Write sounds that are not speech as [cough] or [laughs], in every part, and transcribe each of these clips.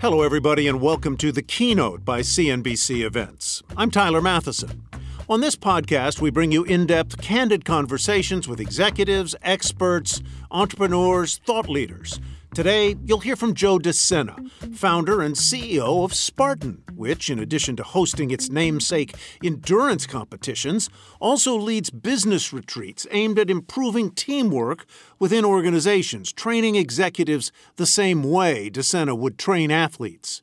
Hello, everybody, and welcome to The Keynote by CNBC Events. I'm Tyler Mathisen. On this podcast, we bring you in depth, candid conversations with executives, experts, entrepreneurs, thought leaders Today, you'll hear from Joe De Sena, founder and CEO of Spartan, which, in addition to hosting its namesake endurance competitions, also leads business retreats aimed at improving teamwork within organizations, training executives the same way De Sena would train athletes.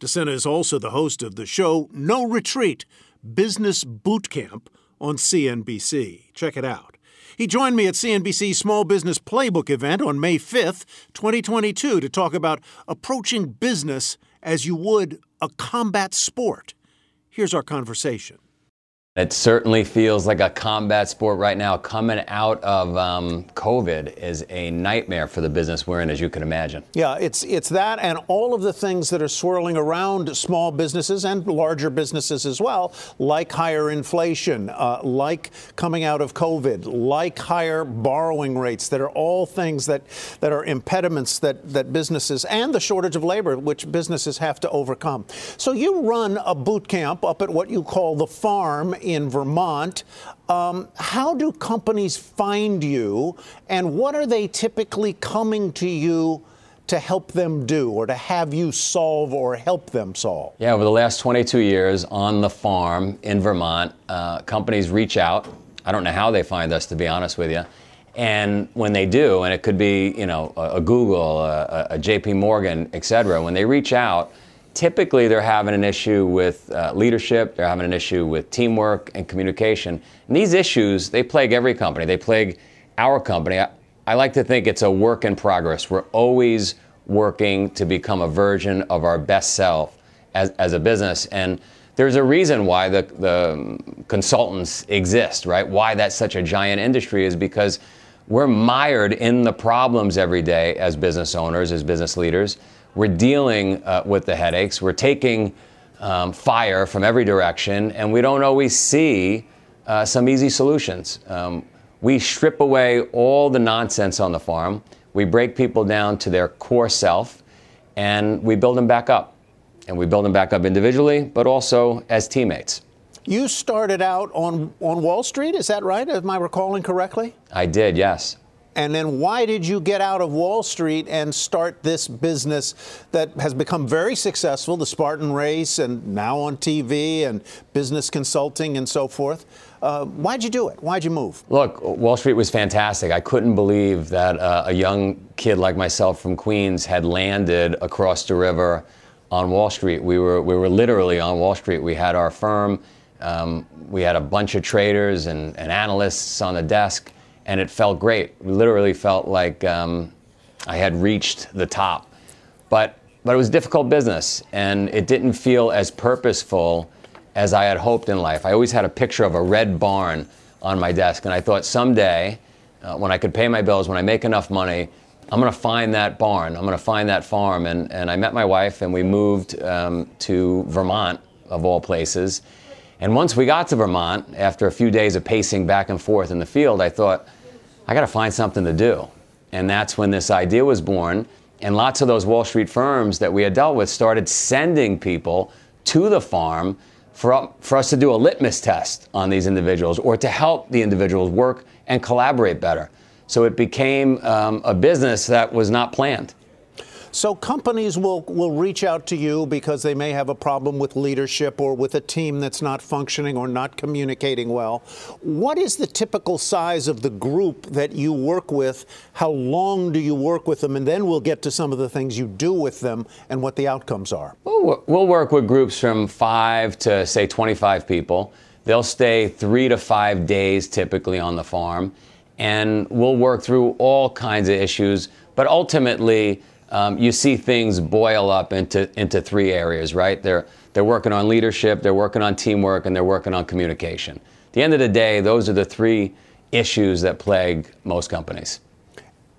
De Sena is also the host of the show No Retreat Business Boot Camp on CNBC. Check it out. He joined me at CNBC's Small Business Playbook event on May 5th, 2022, to talk about approaching business as you would a combat sport. Here's our conversation. It certainly feels like a combat sport right now. Coming out of um, COVID is a nightmare for the business we're in, as you can imagine. Yeah, it's it's that and all of the things that are swirling around small businesses and larger businesses as well, like higher inflation, uh, like coming out of COVID, like higher borrowing rates. That are all things that that are impediments that that businesses and the shortage of labor, which businesses have to overcome. So you run a boot camp up at what you call the farm in Vermont. Um, how do companies find you, and what are they typically coming to you? to help them do or to have you solve or help them solve? Yeah, over the last 22 years on the farm in Vermont, uh, companies reach out. I don't know how they find us, to be honest with you. And when they do, and it could be, you know, a, a Google, a, a JP Morgan, et cetera, when they reach out, typically they're having an issue with uh, leadership, they're having an issue with teamwork and communication. And these issues, they plague every company. They plague our company. I, I like to think it's a work in progress. We're always working to become a version of our best self as, as a business. And there's a reason why the, the consultants exist, right? Why that's such a giant industry is because we're mired in the problems every day as business owners, as business leaders. We're dealing uh, with the headaches. We're taking um, fire from every direction, and we don't always see uh, some easy solutions. Um, we strip away all the nonsense on the farm. We break people down to their core self, and we build them back up. And we build them back up individually, but also as teammates. You started out on, on Wall Street, is that right? Am I recalling correctly? I did, yes. And then why did you get out of Wall Street and start this business that has become very successful, the Spartan race, and now on TV and business consulting and so forth? Uh, why'd you do it? Why'd you move? Look, Wall Street was fantastic. I couldn't believe that uh, a young kid like myself from Queens had landed across the river on Wall Street. We were, we were literally on Wall Street. We had our firm, um, we had a bunch of traders and, and analysts on the desk and it felt great. It literally felt like um, I had reached the top. But, but it was difficult business, and it didn't feel as purposeful as I had hoped in life. I always had a picture of a red barn on my desk, and I thought someday, uh, when I could pay my bills, when I make enough money, I'm going to find that barn. I'm going to find that farm. And, and I met my wife, and we moved um, to Vermont, of all places. And once we got to Vermont, after a few days of pacing back and forth in the field, I thought, I got to find something to do. And that's when this idea was born. And lots of those Wall Street firms that we had dealt with started sending people to the farm for, for us to do a litmus test on these individuals or to help the individuals work and collaborate better. So it became um, a business that was not planned. So companies will, will reach out to you because they may have a problem with leadership or with a team that's not functioning or not communicating well. What is the typical size of the group that you work with? How long do you work with them? And then we'll get to some of the things you do with them and what the outcomes are. We'll work with groups from five to, say, 25 people. They'll stay three to five days typically on the farm. And we'll work through all kinds of issues. But ultimately, um, you see things boil up into into three areas, right? They're they're working on leadership, they're working on teamwork, and they're working on communication. At the end of the day, those are the three issues that plague most companies.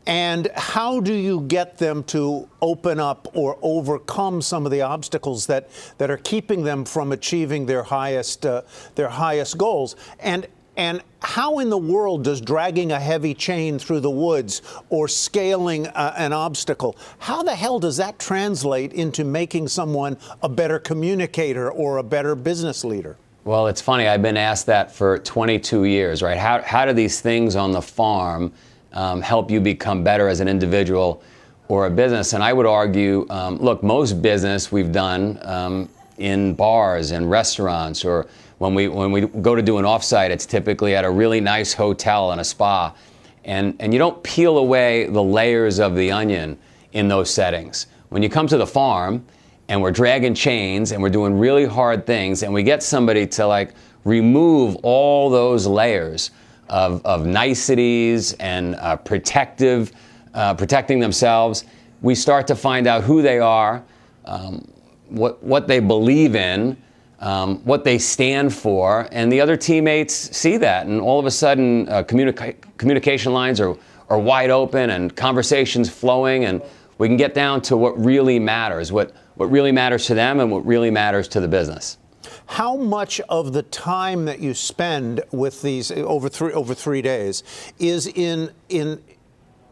And how do you get them to open up or overcome some of the obstacles that, that are keeping them from achieving their highest uh, their highest goals? And and how in the world does dragging a heavy chain through the woods or scaling uh, an obstacle, how the hell does that translate into making someone a better communicator or a better business leader? Well, it's funny. I've been asked that for 22 years, right? How, how do these things on the farm um, help you become better as an individual or a business? And I would argue um, look, most business we've done um, in bars and restaurants or when we, when we go to do an offsite, it's typically at a really nice hotel and a spa. And, and you don't peel away the layers of the onion in those settings. When you come to the farm and we're dragging chains and we're doing really hard things and we get somebody to like remove all those layers of, of niceties and uh, protective, uh, protecting themselves, we start to find out who they are, um, what, what they believe in, um, what they stand for, and the other teammates see that, and all of a sudden, uh, communica- communication lines are, are wide open and conversations flowing, and we can get down to what really matters, what, what really matters to them, and what really matters to the business. How much of the time that you spend with these over three over three days is in in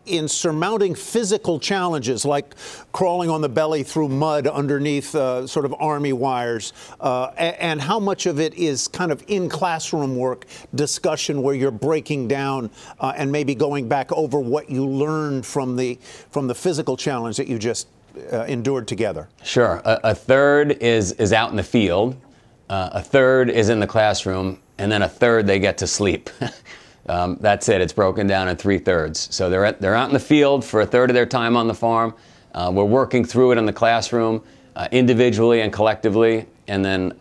in surmounting physical challenges like crawling on the belly through mud underneath uh, sort of army wires, uh, and how much of it is kind of in classroom work discussion where you're breaking down uh, and maybe going back over what you learned from the from the physical challenge that you just uh, endured together. Sure, a, a, third is is out in the field, uh, a third is in the classroom, and then a third they get to sleep. [laughs] Um, that's it. It's broken down in three thirds. So they're, at, they're out in the field for a third of their time on the farm. Uh, we're working through it in the classroom, uh, individually and collectively, and then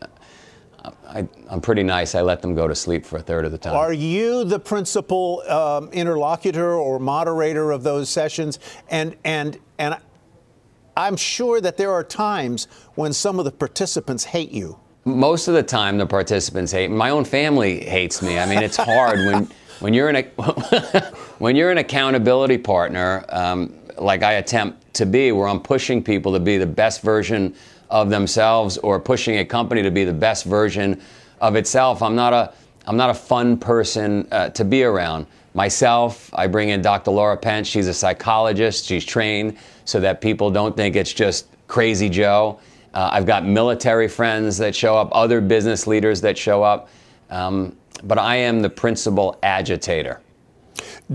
uh, I, am pretty nice. I let them go to sleep for a third of the time. Are you the principal um, interlocutor or moderator of those sessions? And and and I'm sure that there are times when some of the participants hate you. Most of the time, the participants hate. My own family hates me. I mean, it's hard when when you're an [laughs] when you're an accountability partner, um, like I attempt to be, where I'm pushing people to be the best version of themselves, or pushing a company to be the best version of itself. I'm not a I'm not a fun person uh, to be around. Myself, I bring in Dr. Laura Pence. She's a psychologist. She's trained so that people don't think it's just crazy Joe. Uh, I've got military friends that show up, other business leaders that show up. Um, but I am the principal agitator.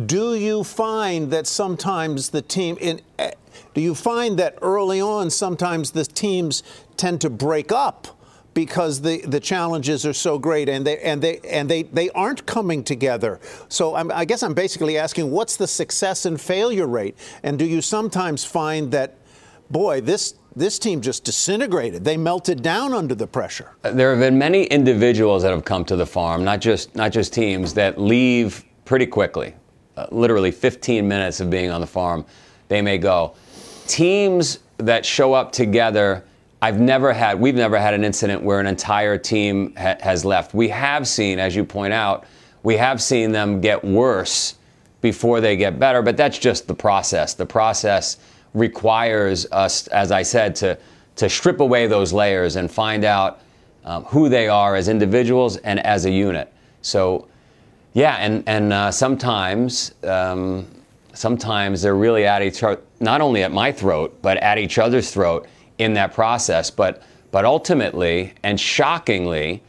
Do you find that sometimes the team in eh, do you find that early on sometimes the teams tend to break up because the, the challenges are so great and they and they and they, they aren't coming together. So I'm, I guess I'm basically asking what's the success and failure rate? And do you sometimes find that boy, this this team just disintegrated. They melted down under the pressure. There have been many individuals that have come to the farm, not just not just teams, that leave pretty quickly. Uh, literally 15 minutes of being on the farm, they may go. Teams that show up together, I've never had. We've never had an incident where an entire team ha- has left. We have seen, as you point out, we have seen them get worse before they get better, but that's just the process. The process requires us, as I said, to, to strip away those layers and find out um, who they are as individuals and as a unit. So, yeah, and, and uh, sometimes, um, sometimes they're really at each other, not only at my throat, but at each other's throat in that process. But, but ultimately and shockingly,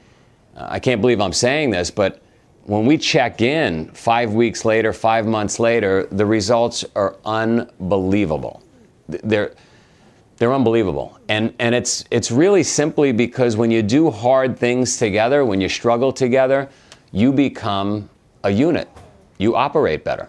uh, I can't believe I'm saying this, but when we check in five weeks later, five months later, the results are unbelievable they're they're unbelievable. And and it's it's really simply because when you do hard things together, when you struggle together, you become a unit. You operate better.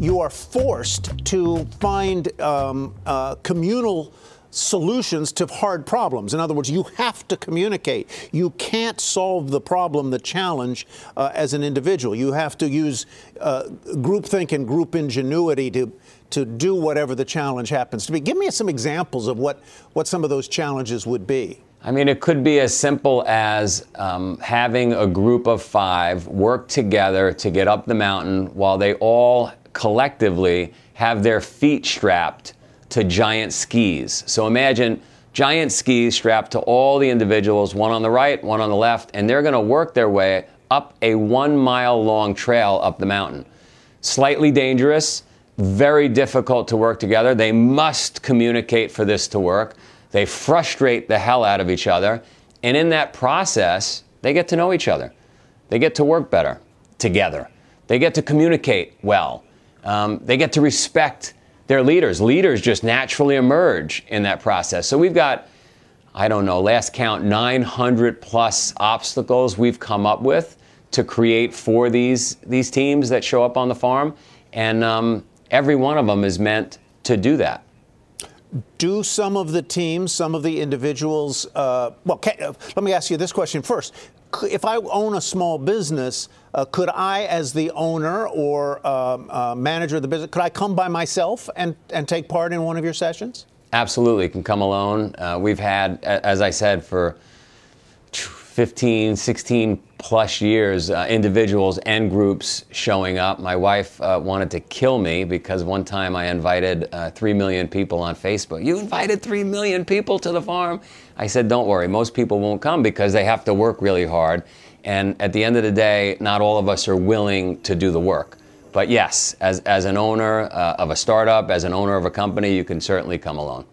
You are forced to find um, uh, communal solutions to hard problems. In other words, you have to communicate. You can't solve the problem, the challenge, uh, as an individual. You have to use uh, groupthink and group ingenuity to to do whatever the challenge happens to be. Give me some examples of what what some of those challenges would be. I mean, it could be as simple as um, having a group of five work together to get up the mountain while they all collectively have their feet strapped to giant skis. So imagine giant skis strapped to all the individuals, one on the right, one on the left, and they're going to work their way up a one mile long trail up the mountain. Slightly dangerous, very difficult to work together. They must communicate for this to work. They frustrate the hell out of each other. And in that process, they get to know each other. They get to work better together. They get to communicate well. Um, they get to respect their leaders. Leaders just naturally emerge in that process. So we've got, I don't know, last count, 900 plus obstacles we've come up with to create for these these teams that show up on the farm, and um, every one of them is meant to do that. Do some of the teams, some of the individuals, uh, well, can, uh, let me ask you this question first if I own a small business, uh, could I, as the owner or um, uh, manager of the business, could I come by myself and, and take part in one of your sessions? Absolutely, you can come alone. Uh, we've had, as I said, for 15, 16 plus years, uh, individuals and groups showing up. My wife uh, wanted to kill me because one time I invited uh, 3 million people on Facebook. You invited 3 million people to the farm? I said, don't worry, most people won't come because they have to work really hard. And at the end of the day, not all of us are willing to do the work. But yes, as, as an owner uh, of a startup, as an owner of a company, you can certainly come alone.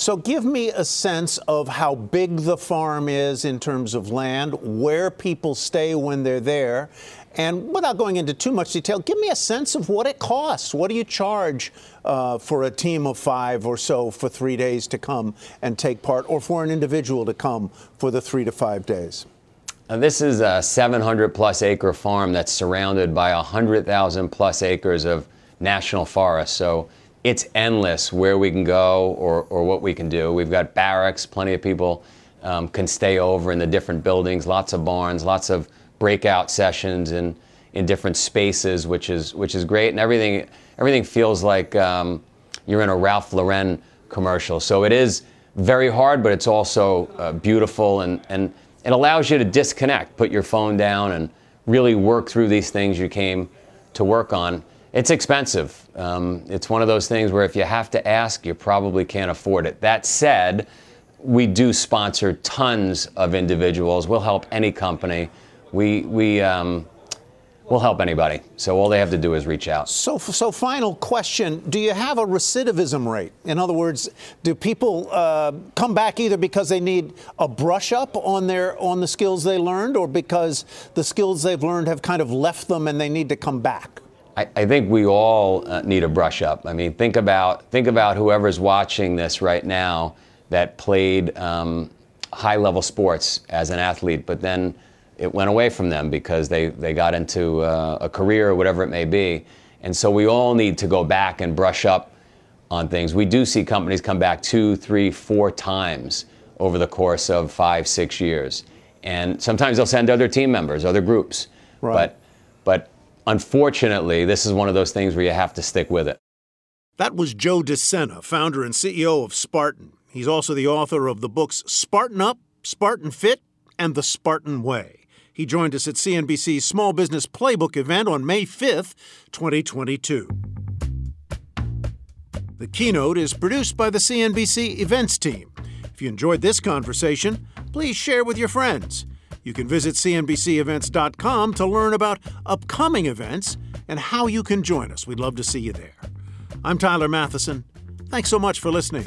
So, give me a sense of how big the farm is in terms of land, where people stay when they're there, and without going into too much detail, give me a sense of what it costs. What do you charge uh, for a team of five or so for three days to come and take part, or for an individual to come for the three to five days? Now, this is a 700 plus acre farm that's surrounded by 100,000 plus acres of national forest. So it's endless where we can go or, or what we can do. We've got barracks, plenty of people um, can stay over in the different buildings, lots of barns, lots of breakout sessions in, in different spaces, which is, which is great. And everything, everything feels like um, you're in a Ralph Lauren commercial. So it is very hard, but it's also uh, beautiful and, and it allows you to disconnect, put your phone down, and really work through these things you came to work on. It's expensive. Um, it's one of those things where if you have to ask, you probably can't afford it. That said, we do sponsor tons of individuals. We'll help any company. We, we, um, We'll help anybody. So all they have to do is reach out. So, so final question: Do you have a recidivism rate? In other words, do people uh, come back either because they need a brush up on their on the skills they learned, or because the skills they've learned have kind of left them and they need to come back? I, I think we all uh, need a brush up. I mean, think about think about whoever's watching this right now that played um, high level sports as an athlete, but then it went away from them because they, they got into uh, a career or whatever it may be. And so we all need to go back and brush up on things. We do see companies come back two, three, four times over the course of five, six years. and sometimes they'll send other team members, other groups. Right. But, unfortunately, this is one of those things where you have to stick with it. That was Joe De Sena, founder and CEO of Spartan. He's also the author of the books Spartan Up, Spartan Fit, and The Spartan Way. He joined us at CNBC's Small Business Playbook event on May 5th, 2022. The keynote is produced by the CNBC events team. If you enjoyed this conversation, please share with your friends. You can visit CNBCEvents.com to learn about upcoming events and how you can join us. We'd love to see you there. I'm Tyler Mathisen. Thanks so much for listening.